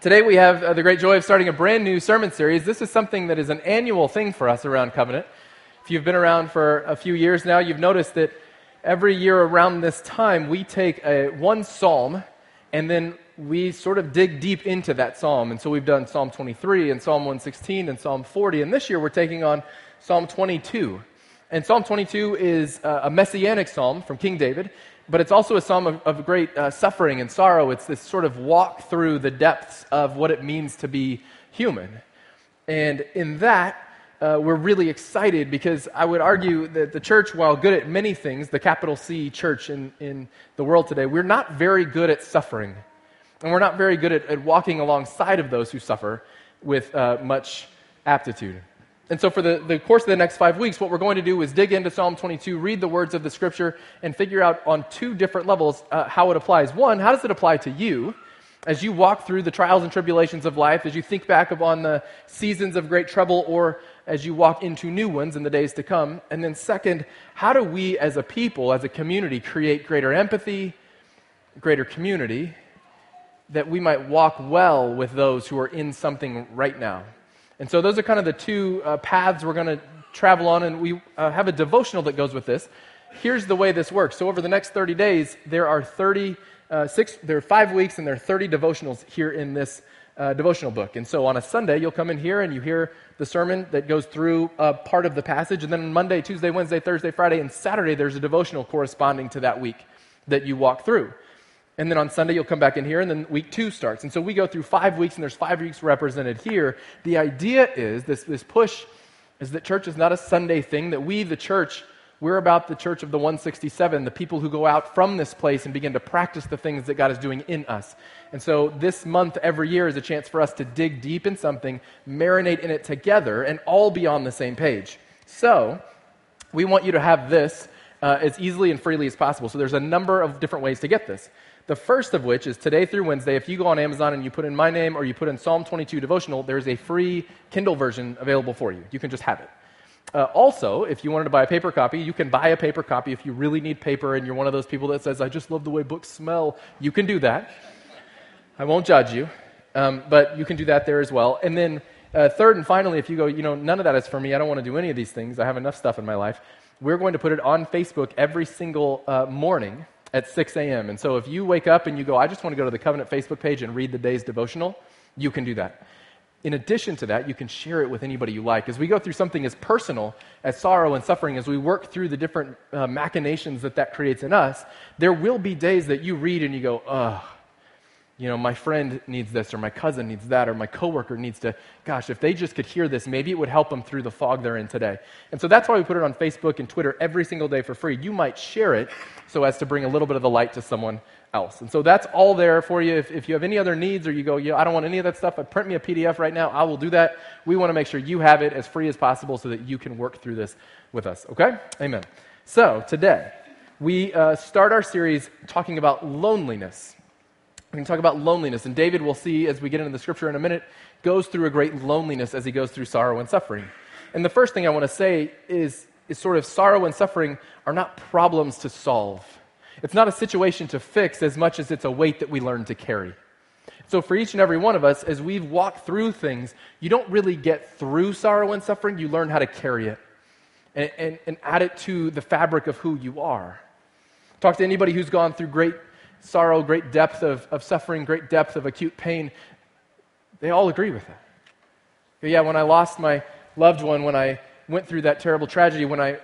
Today we have uh, the great joy of starting a brand new sermon series. This is something that is an annual thing for us around Covenant. If you've been around for a few years now, you've noticed that every year around this time we take a, one psalm and then we sort of dig deep into that psalm. And so we've done Psalm 23 and Psalm 116 and Psalm 40. And this year we're taking on Psalm 22. And Psalm 22 is uh, a messianic psalm from King David but it's also a psalm of, of great uh, suffering and sorrow. It's this sort of walk through the depths of what it means to be human. And in that, uh, we're really excited because I would argue that the church, while good at many things, the capital C church in, in the world today, we're not very good at suffering. And we're not very good at, at walking alongside of those who suffer with uh, much aptitude. And so, for the, the course of the next five weeks, what we're going to do is dig into Psalm 22, read the words of the scripture, and figure out on two different levels uh, how it applies. One, how does it apply to you as you walk through the trials and tribulations of life, as you think back upon the seasons of great trouble, or as you walk into new ones in the days to come? And then, second, how do we as a people, as a community, create greater empathy, greater community, that we might walk well with those who are in something right now? And so those are kind of the two uh, paths we're going to travel on, and we uh, have a devotional that goes with this. Here's the way this works. So over the next 30 days, there are 30, uh, six, there are five weeks, and there are 30 devotionals here in this uh, devotional book. And so on a Sunday, you'll come in here and you hear the sermon that goes through a part of the passage, and then on Monday, Tuesday, Wednesday, Thursday, Friday, and Saturday, there's a devotional corresponding to that week that you walk through. And then on Sunday, you'll come back in here, and then week two starts. And so we go through five weeks, and there's five weeks represented here. The idea is this, this push is that church is not a Sunday thing, that we, the church, we're about the church of the 167, the people who go out from this place and begin to practice the things that God is doing in us. And so this month, every year, is a chance for us to dig deep in something, marinate in it together, and all be on the same page. So we want you to have this uh, as easily and freely as possible. So there's a number of different ways to get this. The first of which is today through Wednesday. If you go on Amazon and you put in my name or you put in Psalm 22 devotional, there's a free Kindle version available for you. You can just have it. Uh, also, if you wanted to buy a paper copy, you can buy a paper copy if you really need paper and you're one of those people that says, I just love the way books smell. You can do that. I won't judge you, um, but you can do that there as well. And then, uh, third and finally, if you go, you know, none of that is for me, I don't want to do any of these things, I have enough stuff in my life, we're going to put it on Facebook every single uh, morning at 6 a.m. And so if you wake up and you go, I just want to go to the Covenant Facebook page and read the day's devotional, you can do that. In addition to that, you can share it with anybody you like. As we go through something as personal as sorrow and suffering, as we work through the different uh, machinations that that creates in us, there will be days that you read and you go, ugh, you know, my friend needs this, or my cousin needs that, or my coworker needs to, gosh, if they just could hear this, maybe it would help them through the fog they're in today. And so that's why we put it on Facebook and Twitter every single day for free. You might share it so as to bring a little bit of the light to someone else. And so that's all there for you. If, if you have any other needs or you go, yeah, I don't want any of that stuff, print me a PDF right now, I will do that. We want to make sure you have it as free as possible so that you can work through this with us. Okay? Amen. So today, we uh, start our series talking about loneliness. We can talk about loneliness. And David, we'll see as we get into the scripture in a minute, goes through a great loneliness as he goes through sorrow and suffering. And the first thing I want to say is, is sort of sorrow and suffering are not problems to solve. It's not a situation to fix as much as it's a weight that we learn to carry. So, for each and every one of us, as we've walked through things, you don't really get through sorrow and suffering, you learn how to carry it and, and, and add it to the fabric of who you are. Talk to anybody who's gone through great sorrow, great depth of, of suffering, great depth of acute pain, they all agree with that. Yeah, when I lost my loved one, when I went through that terrible tragedy, when I,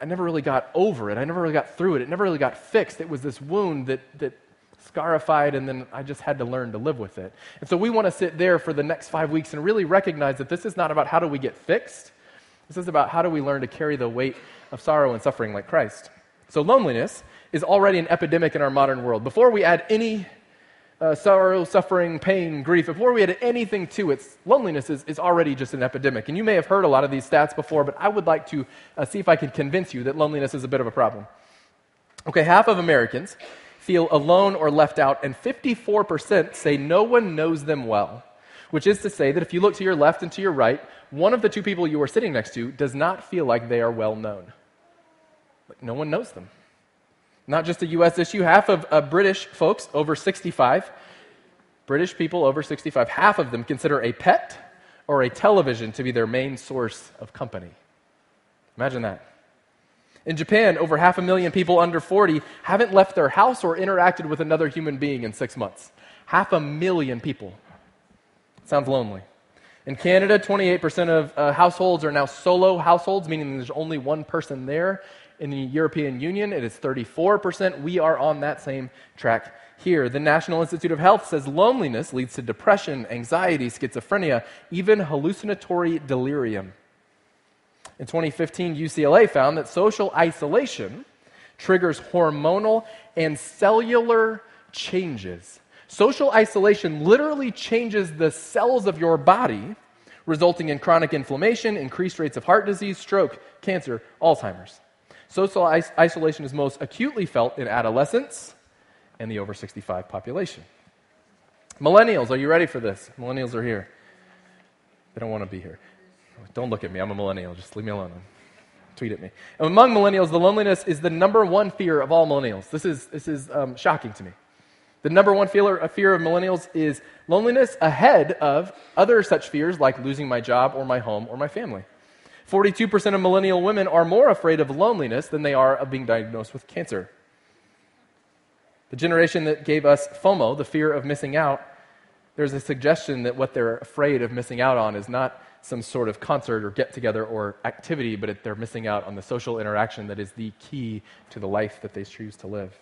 I never really got over it, I never really got through it, it never really got fixed. It was this wound that, that scarified, and then I just had to learn to live with it. And so we want to sit there for the next five weeks and really recognize that this is not about how do we get fixed. This is about how do we learn to carry the weight of sorrow and suffering like Christ. So loneliness is already an epidemic in our modern world. Before we add any uh, sorrow, suffering, pain, grief, before we add anything to it, loneliness is, is already just an epidemic. And you may have heard a lot of these stats before, but I would like to uh, see if I can convince you that loneliness is a bit of a problem. Okay, half of Americans feel alone or left out, and 54% say no one knows them well, which is to say that if you look to your left and to your right, one of the two people you are sitting next to does not feel like they are well known. Like no one knows them. Not just a U.S. issue. Half of uh, British folks over 65 British people over 65, half of them consider a pet or a television to be their main source of company. Imagine that. In Japan, over half a million people under 40 haven't left their house or interacted with another human being in six months. Half a million people. Sounds lonely. In Canada, 28% of uh, households are now solo households, meaning there's only one person there. In the European Union, it is 34%. We are on that same track here. The National Institute of Health says loneliness leads to depression, anxiety, schizophrenia, even hallucinatory delirium. In 2015, UCLA found that social isolation triggers hormonal and cellular changes. Social isolation literally changes the cells of your body, resulting in chronic inflammation, increased rates of heart disease, stroke, cancer, Alzheimer's. Social is- isolation is most acutely felt in adolescents and the over 65 population. Millennials, are you ready for this? Millennials are here. They don't want to be here. Don't look at me. I'm a millennial. Just leave me alone. Tweet at me. And among millennials, the loneliness is the number one fear of all millennials. This is, this is um, shocking to me. The number one fear of millennials is loneliness ahead of other such fears like losing my job or my home or my family. 42% of millennial women are more afraid of loneliness than they are of being diagnosed with cancer. The generation that gave us FOMO, the fear of missing out, there's a suggestion that what they're afraid of missing out on is not some sort of concert or get together or activity, but that they're missing out on the social interaction that is the key to the life that they choose to live.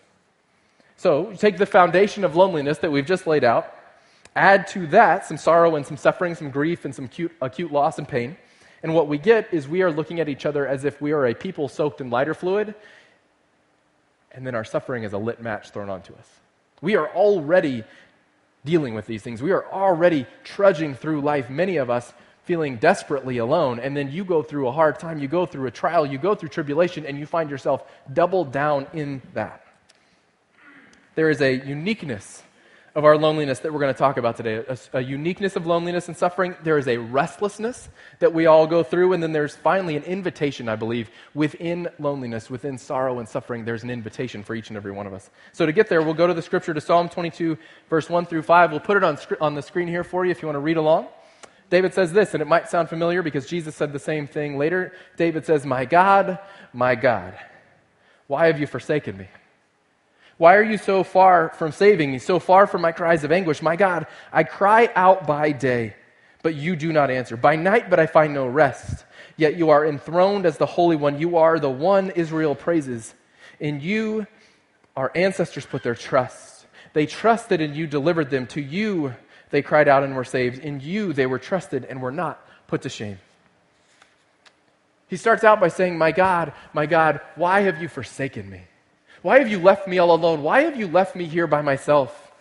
So, take the foundation of loneliness that we've just laid out, add to that some sorrow and some suffering, some grief and some acute, acute loss and pain. And what we get is we are looking at each other as if we are a people soaked in lighter fluid, and then our suffering is a lit match thrown onto us. We are already dealing with these things. We are already trudging through life, many of us feeling desperately alone. And then you go through a hard time, you go through a trial, you go through tribulation, and you find yourself doubled down in that. There is a uniqueness of our loneliness that we're going to talk about today a, a, uniqueness of loneliness and suffering. There is a restlessness that we all go through, and then there's finally an invitation, I believe, within loneliness, within sorrow and suffering. There's an invitation for each and every one of us. So to get there, we'll go to the scripture to Psalm 22, verse 1 through 5. We'll put it on, on the screen here for you if you want to read along. David says this, and it might sound familiar because Jesus said the same thing later. David says, My God, my God, why have you forsaken me? Why are you so far from saving me, so far from my cries of anguish? My God, I cry out by day, but you do not answer. By night, but I find no rest. Yet you are enthroned as the Holy One. You are the one Israel praises. In you, our ancestors put their trust. They trusted and you delivered them. To you, they cried out and were saved. In you, they were trusted and were not put to shame. He starts out by saying, My God, my God, why have you forsaken me? Why have you left me all alone? Why have you left me here by myself?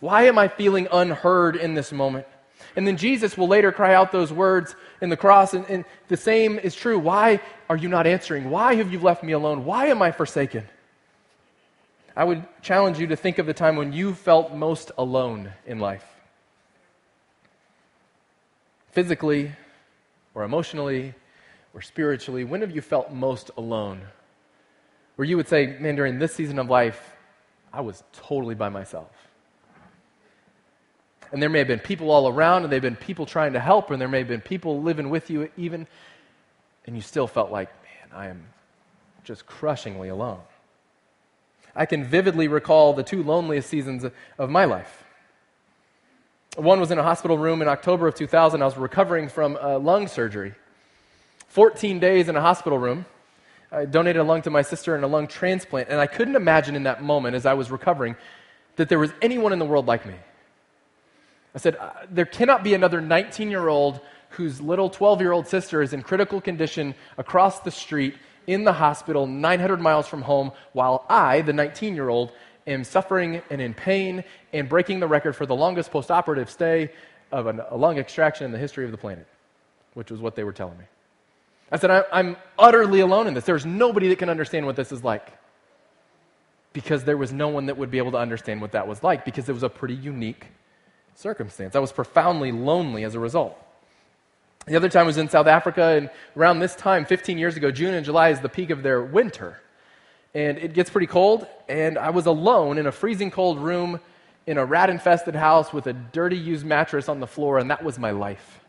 Why am I feeling unheard in this moment? And then Jesus will later cry out those words in the cross, and, and, the same is true. Why are you not answering? Why have you left me alone? Why am I forsaken? I would challenge you to think of the time when you felt most alone in life. Physically, or emotionally, or spiritually, when have you felt most alone? Where you would say, man, during this season of life, I was totally by myself. And there may have been people all around, and there have been people trying to help, and there may have been people living with you even, and you still felt like, man, I am just crushingly alone. I can vividly recall the two loneliest seasons of my life. One was in a hospital room in October of 2000. I was recovering from uh, lung surgery. 14 days in a hospital room. I donated a lung to my sister and a lung transplant, and I couldn't imagine in that moment as I was recovering that there was anyone in the world like me. I said, uh, There cannot be another 19 year old whose little 12 year old sister is in critical condition across the street in the hospital 900 miles from home, while I, the 19 year old, am suffering and in pain and breaking the record for the longest postoperative stay of a lung extraction in the history of the planet, which was what they were telling me. I said, I'm utterly alone in this. There's nobody that can understand what this is like. Because there was no one that would be able to understand what that was like, because it was a pretty unique circumstance. I was profoundly lonely as a result. The other time I was in South Africa, and around this time, 15 years ago, June and July is the peak of their winter. And it gets pretty cold, and I was alone in a freezing cold room in a rat infested house with a dirty used mattress on the floor, and that was my life.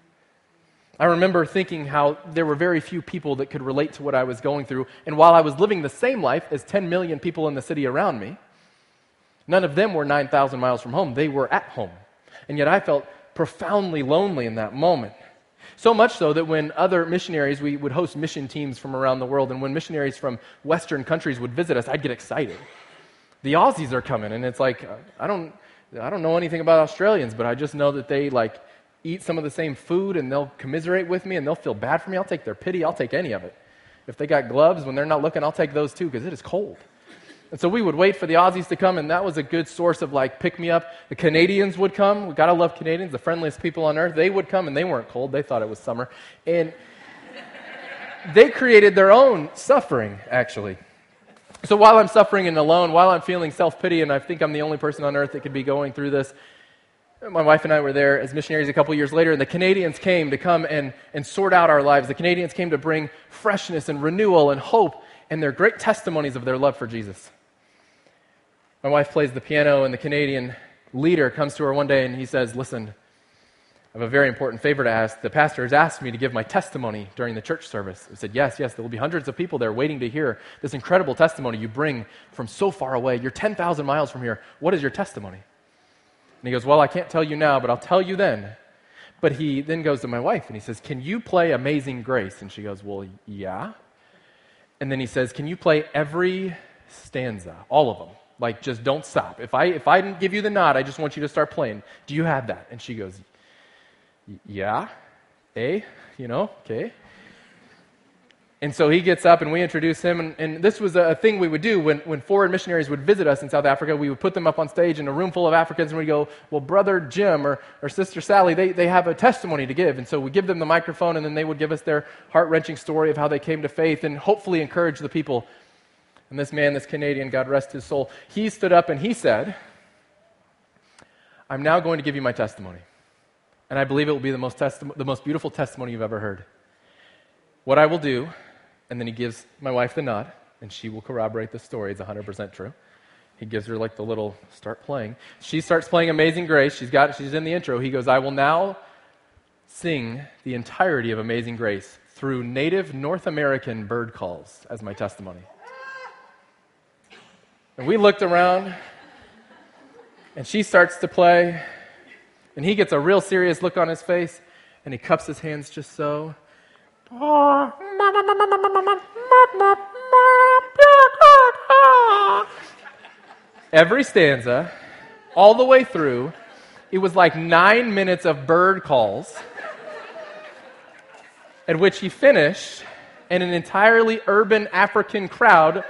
I remember thinking how there were very few people that could relate to what I was going through, and while I was living the same life as 10 million people in the city around me, none of them were 9,000 miles from home. They were at home. And yet I felt profoundly lonely in that moment. So much so that when other missionaries, we would host mission teams from around the world, and when missionaries from Western countries would visit us, I'd get excited. The Aussies are coming, and it's like, uh, I don't, I don't know anything about Australians, but I just know that they like eat some of the same food and they'll commiserate with me and they'll feel bad for me. I'll take their pity, I'll take any of it. If they got gloves when they're not looking, I'll take those too because it is cold. And so we would wait for the Aussies to come, and that was a good source of like pick me up. The Canadians would come. We gotta love Canadians, the friendliest people on earth. They would come, and they weren't cold. They thought it was summer, and they created their own suffering. Actually, so while I'm suffering and alone, while I'm feeling self pity, and I think I'm the only person on earth that could be going through this, my wife and I were there as missionaries a couple years later, and the Canadians came to come and, and sort out our lives. The Canadians came to bring freshness and renewal and hope and their great testimonies of their love for Jesus. My wife plays the piano, and the Canadian leader comes to her one day and he says, Listen, I have a very important favor to ask. The pastor has asked me to give my testimony during the church service. I said, Yes, yes, there will be hundreds of people there waiting to hear this incredible testimony you bring from so far away. You're 10,000 miles from here. What is your testimony? And he goes, Well, I can't tell you now, but I'll tell you then. But he then goes to my wife and he says, Can you play Amazing Grace? And she goes, Well, yeah. And then he says, Can you play every stanza, all of them? Like, just don't stop. If I, if I didn't give you the nod, I just want you to start playing. Do you have that? And she goes, Yeah. A, you know, okay. And so he gets up and we introduce him. And, and, this was a thing we would do when, when foreign missionaries would visit us in South Africa. We would put them up on stage in a room full of Africans and we'd go, Well, Brother Jim or, or Sister Sally, they, they have a testimony to give. And so we give them the microphone and then they would give us their heart wrenching story of how they came to faith and hopefully encourage the people and this man, this Canadian, God rest his soul, he stood up and he said, I'm now going to give you my testimony. And I believe it will be the most, testi- the most beautiful testimony you've ever heard. What I will do, and then he gives my wife the nod, and she will corroborate the story. It's 100% true. He gives her like the little start playing. She starts playing Amazing Grace. She's got she's in the intro. He goes, "I will now sing the entirety of Amazing Grace through native North American bird calls as my testimony." And we looked around, and she starts to play, and he gets a real serious look on his face, and he cups his hands just so. Every stanza, all the way through, it was like nine minutes of bird calls, at which he finished, and an entirely urban African crowd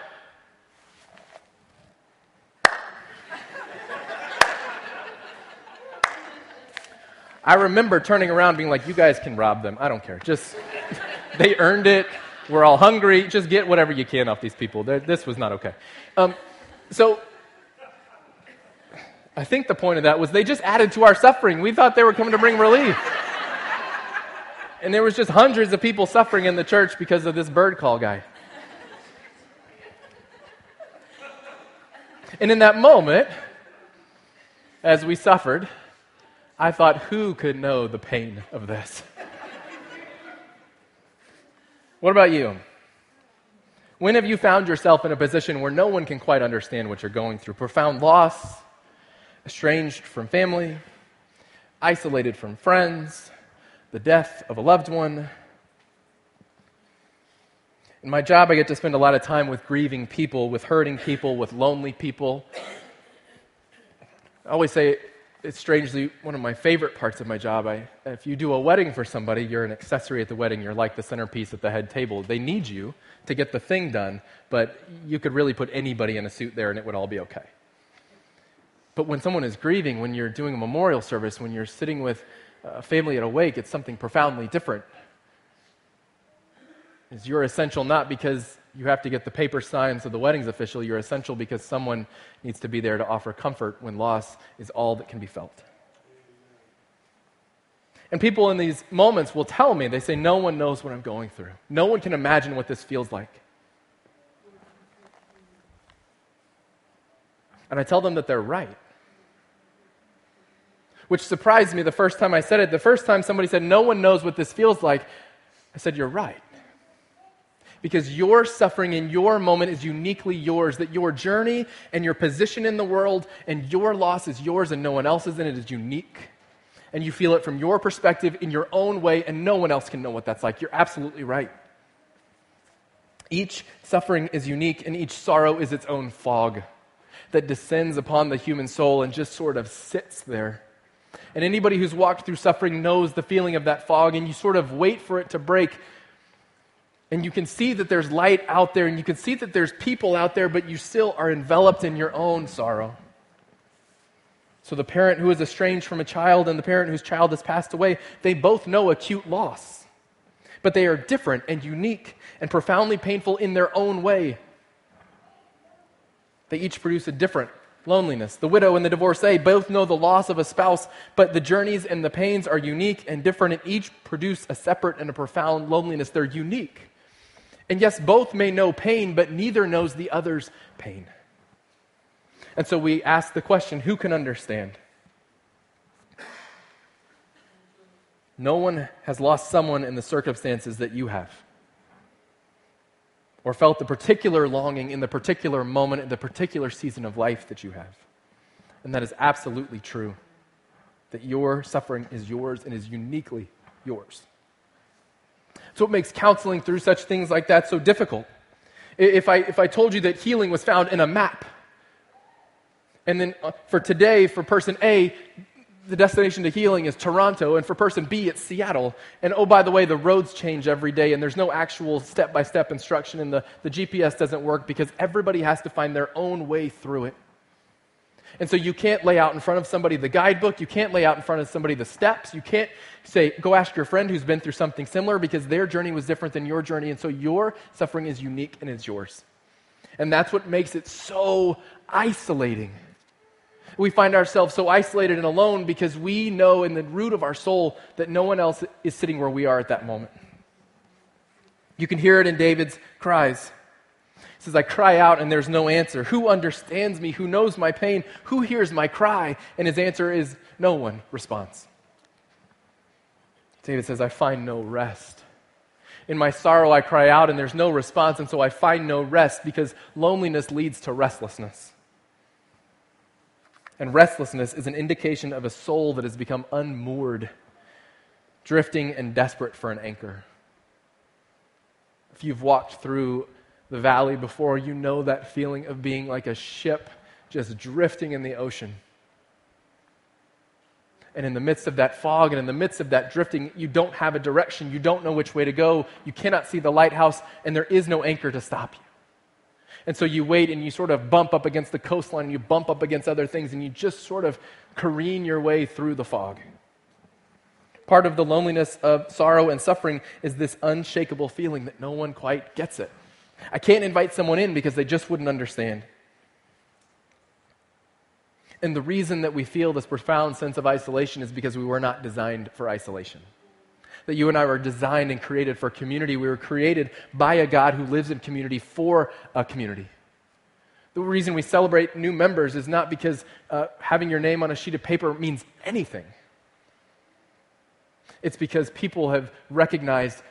I remember turning around being like, you guys can rob them. I don't care. Just, they earned it. We're all hungry. Just get whatever you can off these people. They're, this was not okay. Um, so, I think the point of that was they just added to our suffering. We thought they were coming to bring relief. and there was just hundreds of people suffering in the church because of this bird call guy. And in that moment, as we suffered, I thought, who could know the pain of this? What about you? When have you found yourself in a position where no one can quite understand what you're going through? Profound loss, estranged from family, isolated from friends, the death of a loved one. In my job, I get to spend a lot of time with grieving people, with hurting people, with lonely people. I always say it's strangely one of my favorite parts of my job. I, if you do a wedding for somebody, you're an accessory at the wedding. You're like the centerpiece at the head table. They need you to get the thing done, but you could really put anybody in a suit there and it would all be okay. But when someone is grieving, when you're doing a memorial service, when you're sitting with a family at a wake, it's something profoundly different. Is you're essential not because you have to get the paper signed so the wedding's official. You're essential because someone needs to be there to offer comfort when loss is all that can be felt. And people in these moments will tell me, they say, No one knows what I'm going through. No one can imagine what this feels like. And I tell them that they're right. which surprised me the first time I said it. The first time somebody said, No one knows what this feels like, I said, You're right. Because your suffering in your moment is uniquely yours, that your journey and your position in the world and your loss is yours and no one else's, and it is unique. And you feel it from your perspective in your own way, and no one else can know what that's like. You're absolutely right. Each suffering is unique, and each sorrow is its own fog that descends upon the human soul and just sort of sits there. And anybody who's walked through suffering knows the feeling of that fog, and you sort of wait for it to break. And you can see that there's light out there, and you can see that there's people out there, but you still are enveloped in your own sorrow. So, the parent who is estranged from a child and the parent whose child has passed away, they both know acute loss. But they are different and unique and profoundly painful in their own way. They each produce a different loneliness. The widow and the divorcee both know the loss of a spouse, but the journeys and the pains are unique and different, and each produce a separate and a profound loneliness. They're unique. And yes, both may know pain, but neither knows the other's pain. And so we ask the question who can understand? No one has lost someone in the circumstances that you have or felt the particular longing in the particular moment, in the particular season of life that you have. And that is absolutely true. That your suffering is yours and is uniquely yours. So, what makes counseling through such things like that so difficult? If I, if I told you that healing was found in a map, and then uh, for today, for person A, the destination to healing is Toronto, and for person B, it's Seattle. And oh, by the way, the roads change every day, and there's no actual step by step instruction, and the, the GPS doesn't work because everybody has to find their own way through it. And so you can't lay out in front of somebody the guidebook, you can't lay out in front of somebody the steps, you can't say, go ask your friend who's been through something similar because their journey was different than your journey, and so your suffering is unique and it's yours. And that's what makes it so isolating we find ourselves so isolated and alone because we know in the root of our soul that no one else is sitting where we are at that moment. You can hear it in David's cries. Says, I cry out and there's no answer. Who understands me? Who knows my pain? Who hears my cry? And his answer is, No one responds. David says, I find no rest. In my sorrow, I cry out and there's no response, and so I find no rest because loneliness leads to restlessness. And restlessness is an indication of a soul that has become unmoored, drifting and desperate for an anchor. If you've walked through the valley before, you know that feeling of being like a ship just drifting in the ocean. And in the midst of that fog and in the midst of that drifting, you don't have a direction. You don't know which way to go. You cannot see the lighthouse, and there is no anchor to stop you. And so you wait and you sort of bump up against the coastline and you bump up against other things and you just sort of careen your way through the fog. Part of the loneliness of sorrow and suffering is this unshakable feeling that no one quite gets it. I can't invite someone in because they just wouldn't understand. And the reason that we feel this profound sense of isolation is because we were not designed for isolation that you and I were designed and created for community. We were created by a God who lives in community for a community. The reason we celebrate new members is not because uh, having your name on a sheet of paper means anything. It's because people have recognized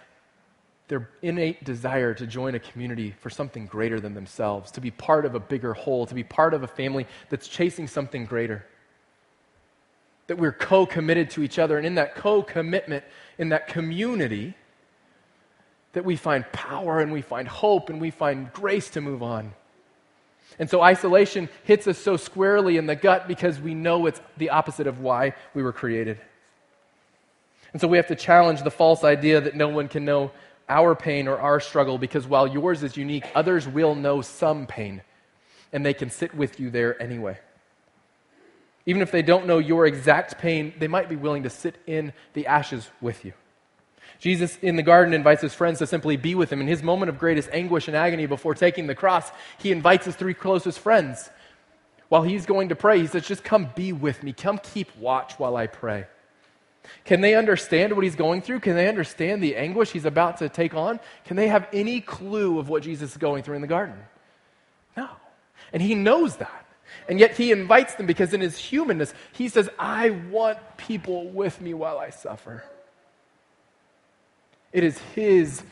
their innate desire to join a community for something greater than themselves, to be part of a bigger whole, to be part of a family that's chasing something greater that we're co committed to each other. And in that co commitment, in that community, that we find power and we find hope and we find grace to move on. And so isolation hits us so squarely in the gut because we know it's the opposite of why we were created. And so we have to challenge the false idea that no one can know our pain or our struggle because while yours is unique, others will know some pain and they can sit with you there anyway. Even if they don't know your exact pain, they might be willing to sit in the ashes with you. Jesus in the garden invites his friends to simply be with him. In his moment of greatest anguish and agony before taking the cross, he invites his three closest friends. While he's going to pray, he says, Just come be with me. Come keep watch while I pray. Can they understand what he's going through? Can they understand the anguish he's about to take on? Can they have any clue of what Jesus is going through in the garden? No. And he knows that. And yet he invites them because in his humanness, he says, I want people with me while I suffer. It is his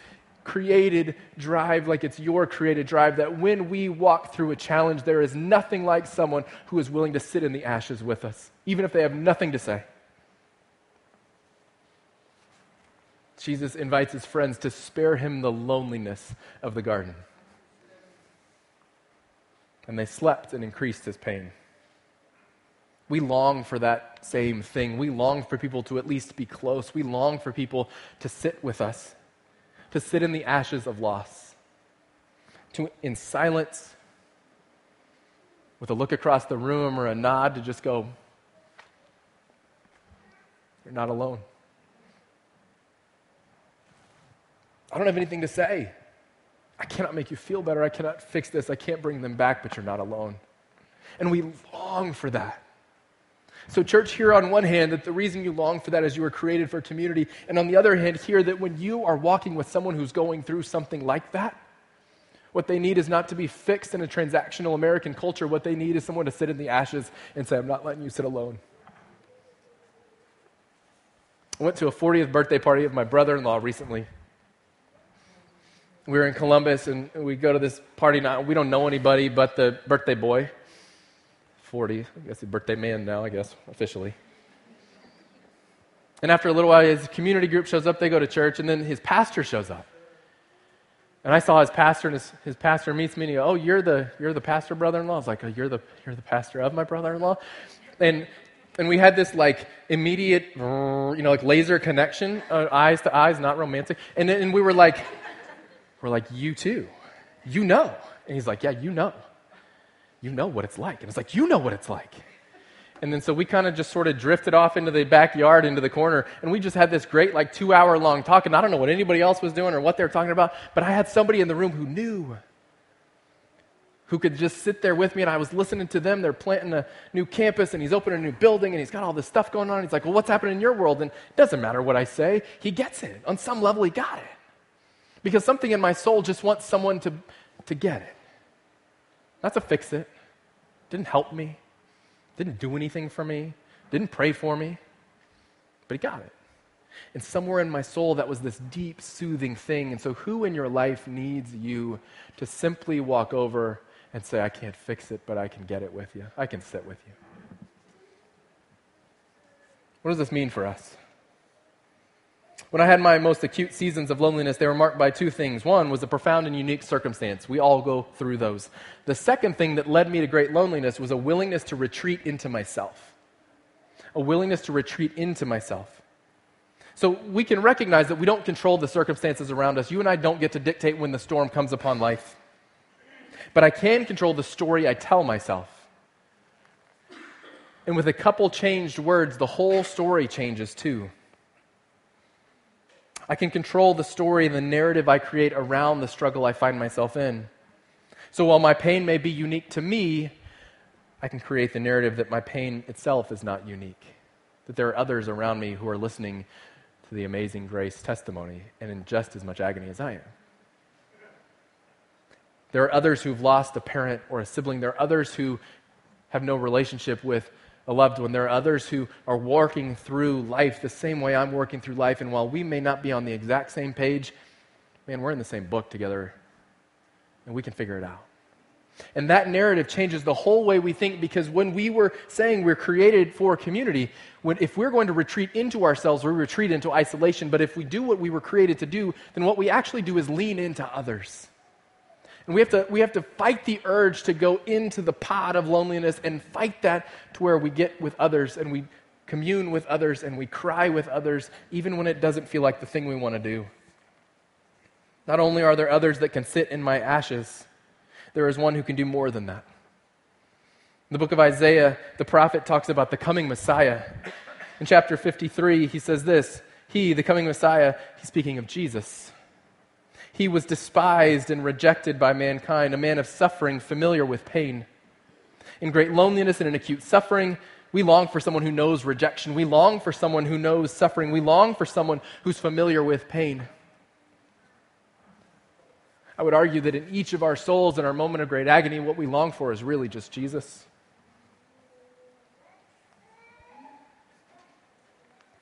created drive, like it's your created drive, that when we walk through a challenge, there is nothing like someone who is willing to sit in the ashes with us, even if they have nothing to say. Jesus invites his friends to spare him the loneliness of the garden. And they slept and increased his pain. We long for that same thing. We long for people to at least be close. We long for people to sit with us, to sit in the ashes of loss, to, in silence, with a look across the room or a nod, to just go, You're not alone. I don't have anything to say. I cannot make you feel better. I cannot fix this. I can't bring them back, but you're not alone. And we long for that. So, church, here on one hand, that the reason you long for that is you were created for community. And on the other hand, here that when you are walking with someone who's going through something like that, what they need is not to be fixed in a transactional American culture. What they need is someone to sit in the ashes and say, I'm not letting you sit alone. I went to a 40th birthday party of my brother in law recently we were in Columbus and we go to this party now. We don't know anybody but the birthday boy. 40, I guess the birthday man now, I guess, officially. And after a little while, his community group shows up, they go to church, and then his pastor shows up. And I saw his pastor, and his, his pastor meets me, and he goes, Oh, you're the, you're the pastor brother in law? I was like, oh, you're, the, you're the pastor of my brother in law? And, and we had this like immediate, you know, like laser connection, uh, eyes to eyes, not romantic. And, and we were like, we're like, You too. You know. And he's like, Yeah, you know. You know what it's like. And it's like, You know what it's like. And then so we kind of just sort of drifted off into the backyard, into the corner, and we just had this great, like, two hour long talk. And I don't know what anybody else was doing or what they were talking about, but I had somebody in the room who knew, who could just sit there with me, and I was listening to them. They're planting a new campus, and he's opening a new building, and he's got all this stuff going on. He's like, Well, what's happening in your world? And it doesn't matter what I say, he gets it. On some level, he got it. Because something in my soul just wants someone to, to get it. Not to fix it. Didn't help me. Didn't do anything for me. Didn't pray for me. But he got it. And somewhere in my soul, that was this deep, soothing thing. And so, who in your life needs you to simply walk over and say, I can't fix it, but I can get it with you? I can sit with you. What does this mean for us? When I had my most acute seasons of loneliness, they were marked by two things. One was a profound and unique circumstance. We all go through those. The second thing that led me to great loneliness was a willingness to retreat into myself. A willingness to retreat into myself. So we can recognize that we don't control the circumstances around us. You and I don't get to dictate when the storm comes upon life. But I can control the story I tell myself. And with a couple changed words, the whole story changes too. I can control the story and the narrative I create around the struggle I find myself in. So while my pain may be unique to me, I can create the narrative that my pain itself is not unique, that there are others around me who are listening to the amazing grace testimony and in just as much agony as I am. There are others who've lost a parent or a sibling. There are others who have no relationship with a loved one. There are others who are working through life the same way I'm working through life. And while we may not be on the exact same page, man, we're in the same book together and we can figure it out. And that narrative changes the whole way we think because when we were saying we're created for community, when, if we're going to retreat into ourselves, we retreat into isolation. But if we do what we were created to do, then what we actually do is lean into others. And we have, to, we have to fight the urge to go into the pot of loneliness and fight that to where we get with others and we commune with others and we cry with others, even when it doesn't feel like the thing we want to do. Not only are there others that can sit in my ashes, there is one who can do more than that. In the book of Isaiah, the prophet talks about the coming Messiah. In chapter 53, he says this He, the coming Messiah, he's speaking of Jesus. He was despised and rejected by mankind, a man of suffering, familiar with pain. In great loneliness and in acute suffering, we long for someone who knows rejection. We long for someone who knows suffering. We long for someone who's familiar with pain. I would argue that in each of our souls, in our moment of great agony, what we long for is really just Jesus.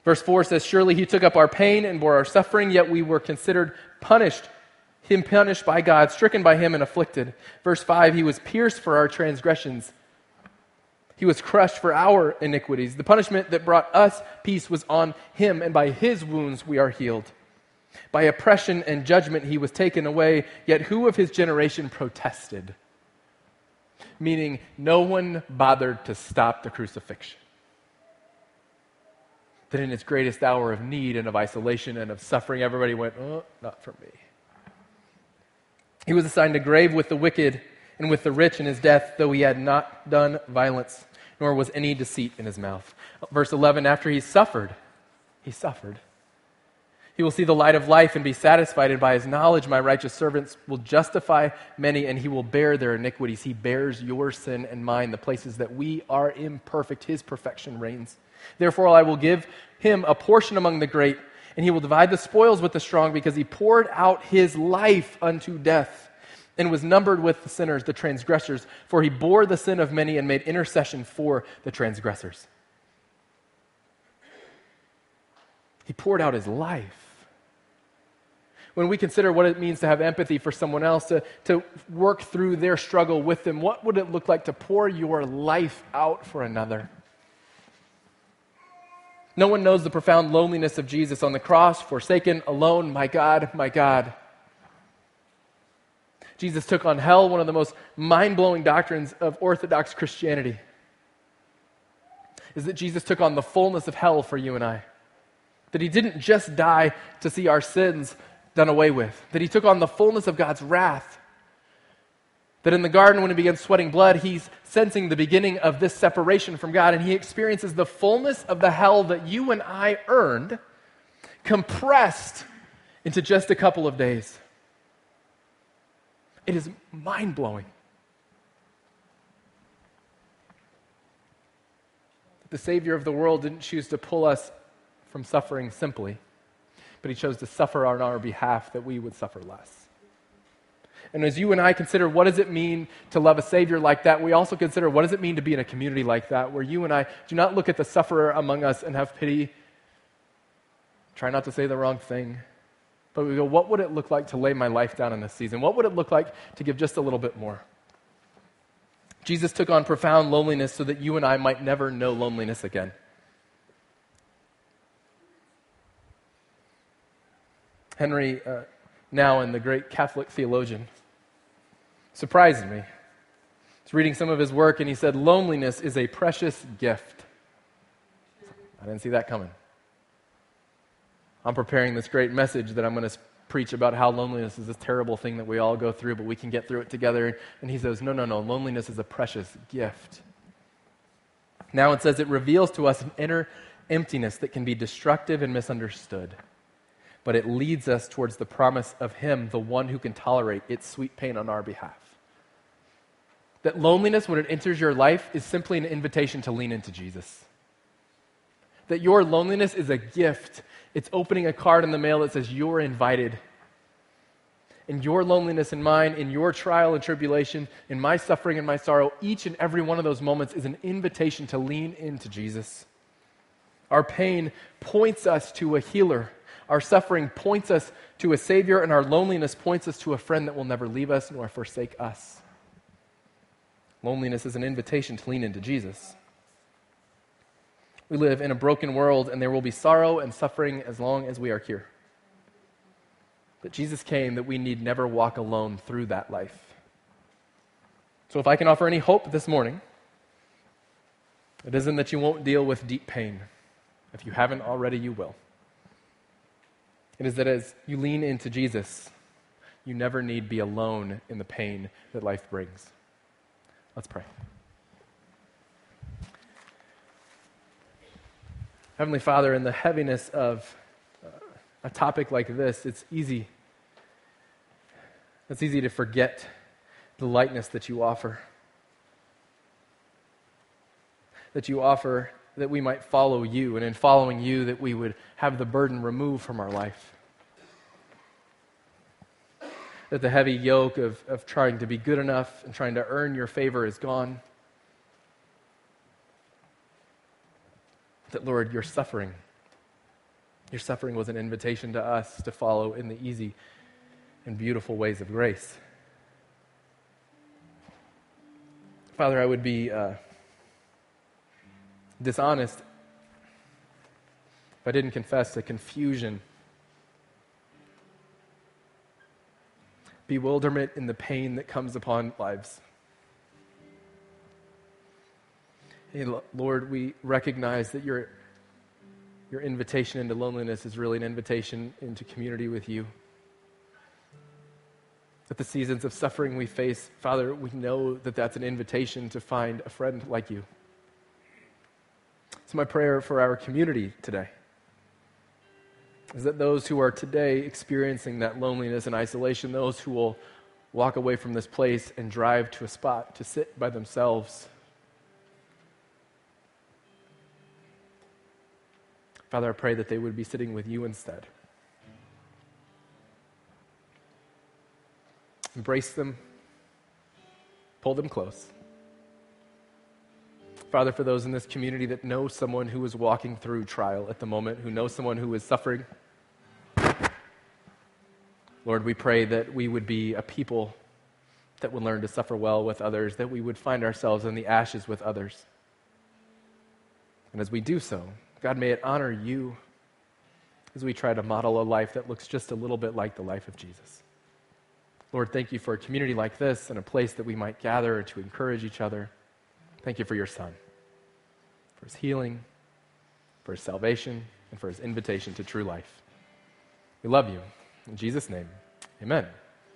Verse 4 says, Surely he took up our pain and bore our suffering, yet we were considered punished him punished by God, stricken by him, and afflicted. Verse 5 He was pierced for our transgressions, he was crushed for our iniquities. The punishment that brought us peace was on him, and by his wounds we are healed. By oppression and judgment he was taken away, yet who of his generation protested? Meaning, no one bothered to stop the crucifixion that in its greatest hour of need and of isolation and of suffering, everybody went, Oh, not for me. He was assigned a grave with the wicked and with the rich in his death, though he had not done violence, nor was any deceit in his mouth. Verse 11 After he suffered, he suffered. He will see the light of life and be satisfied, and by his knowledge, my righteous servants will justify many, and he will bear their iniquities. He bears your sin and mine, the places that we are imperfect. His perfection reigns. Therefore, I will give him a portion among the great, and he will divide the spoils with the strong, because he poured out his life unto death and was numbered with the sinners, the transgressors, for he bore the sin of many and made intercession for the transgressors. He poured out his life. When we consider what it means to have empathy for someone else, to, to work through their struggle with them, what would it look like to pour your life out for another? No one knows the profound loneliness of Jesus on the cross, forsaken, alone, my God, my God. Jesus took on hell, one of the most mind blowing doctrines of Orthodox Christianity is that Jesus took on the fullness of hell for you and I. That he didn't just die to see our sins done away with, that he took on the fullness of God's wrath that in the garden, when he begins sweating blood, he's sensing the beginning of this separation from God, and he experiences the fullness of the hell that you and I earned, compressed into just a couple of days. It is mind blowing. The Savior of the world didn't choose to pull us from suffering simply, but he chose to suffer on our behalf that we would suffer less. And as you and I consider what does it mean to love a Savior like that, we also consider what does it mean to be in a community like that, where you and I do not look at the sufferer among us and have pity, try not to say the wrong thing, but we go, what would it look like to lay my life down in this season? What would it look like to give just a little bit more? Jesus took on profound loneliness so that you and I might never know loneliness again. Henri uh, Nouwen, the great Catholic theologian, surprised me. I was reading some of his work, and he said, Loneliness is a precious gift. I didn't see that coming. I'm preparing this great message that I'm going to preach about how loneliness is this terrible thing that we all go through, but we can get through it together. And he says, No, no, no. Loneliness is a precious gift. Now it says it reveals to us an inner emptiness that can be destructive and misunderstood but it leads us towards the promise of Him, the one who can tolerate its sweet pain on our behalf. That loneliness, when it enters your life, is simply an invitation to lean into Jesus. That your loneliness is a gift. It's opening a card in the mail that says, You're invited. In your loneliness and mine, in your trial and tribulation, in my suffering and my sorrow, each and every one of those moments is an invitation to lean into Jesus. Our pain points us to a healer our suffering points us to a Savior, and our loneliness points us to a friend that will never leave us nor forsake us. Loneliness is an invitation to lean into Jesus. We live in a broken world, and there will be sorrow and suffering as long as we are here. But Jesus came that we need never walk alone through that life. So, if I can offer any hope this morning, it isn't that you won't deal with deep pain. If you haven't already, you will. It is that as you lean into Jesus, you never need be alone in the pain that life brings. Let's pray. Heavenly Father, in the heaviness of uh, a topic like this, it's easy. It's easy to forget the lightness that you offer. That you offer that we might follow you, and in following you, that we would have the burden removed from our life. That the heavy yoke of, of trying to be good enough and trying to earn your favor is gone. That, Lord, your suffering Your suffering was an invitation to us to follow in the easy and beautiful ways of grace. Father, I would be uh, dishonest if I didn't confess the confusion, bewilderment, and the pain that comes upon lives. Hey, Lord, we recognize that your, your invitation into loneliness is really an invitation into community with you. That the seasons of suffering we face, Father, we know that that's an invitation to find a friend like you. It's my prayer for our community today is that those who are today experiencing that loneliness and isolation, those who will walk away from this place and drive to a spot to sit by themselves, Father, I pray that they would be sitting with you instead. Embrace them, pull them close. Father, for those in this community that know someone who is walking through trial at the moment, who know someone who is suffering, Lord, we pray that we would be a people that would learn to suffer well with others, that we would find ourselves in the ashes with others. And as we do so, God, may it honor you as we try to model a life that looks just a little bit like the life of Jesus. Lord, thank you for a community like this and a place that we might gather to encourage each other. Thank you for your Son, for his healing, for his salvation, and for his invitation to true life. We love you. In Jesus' name, amen.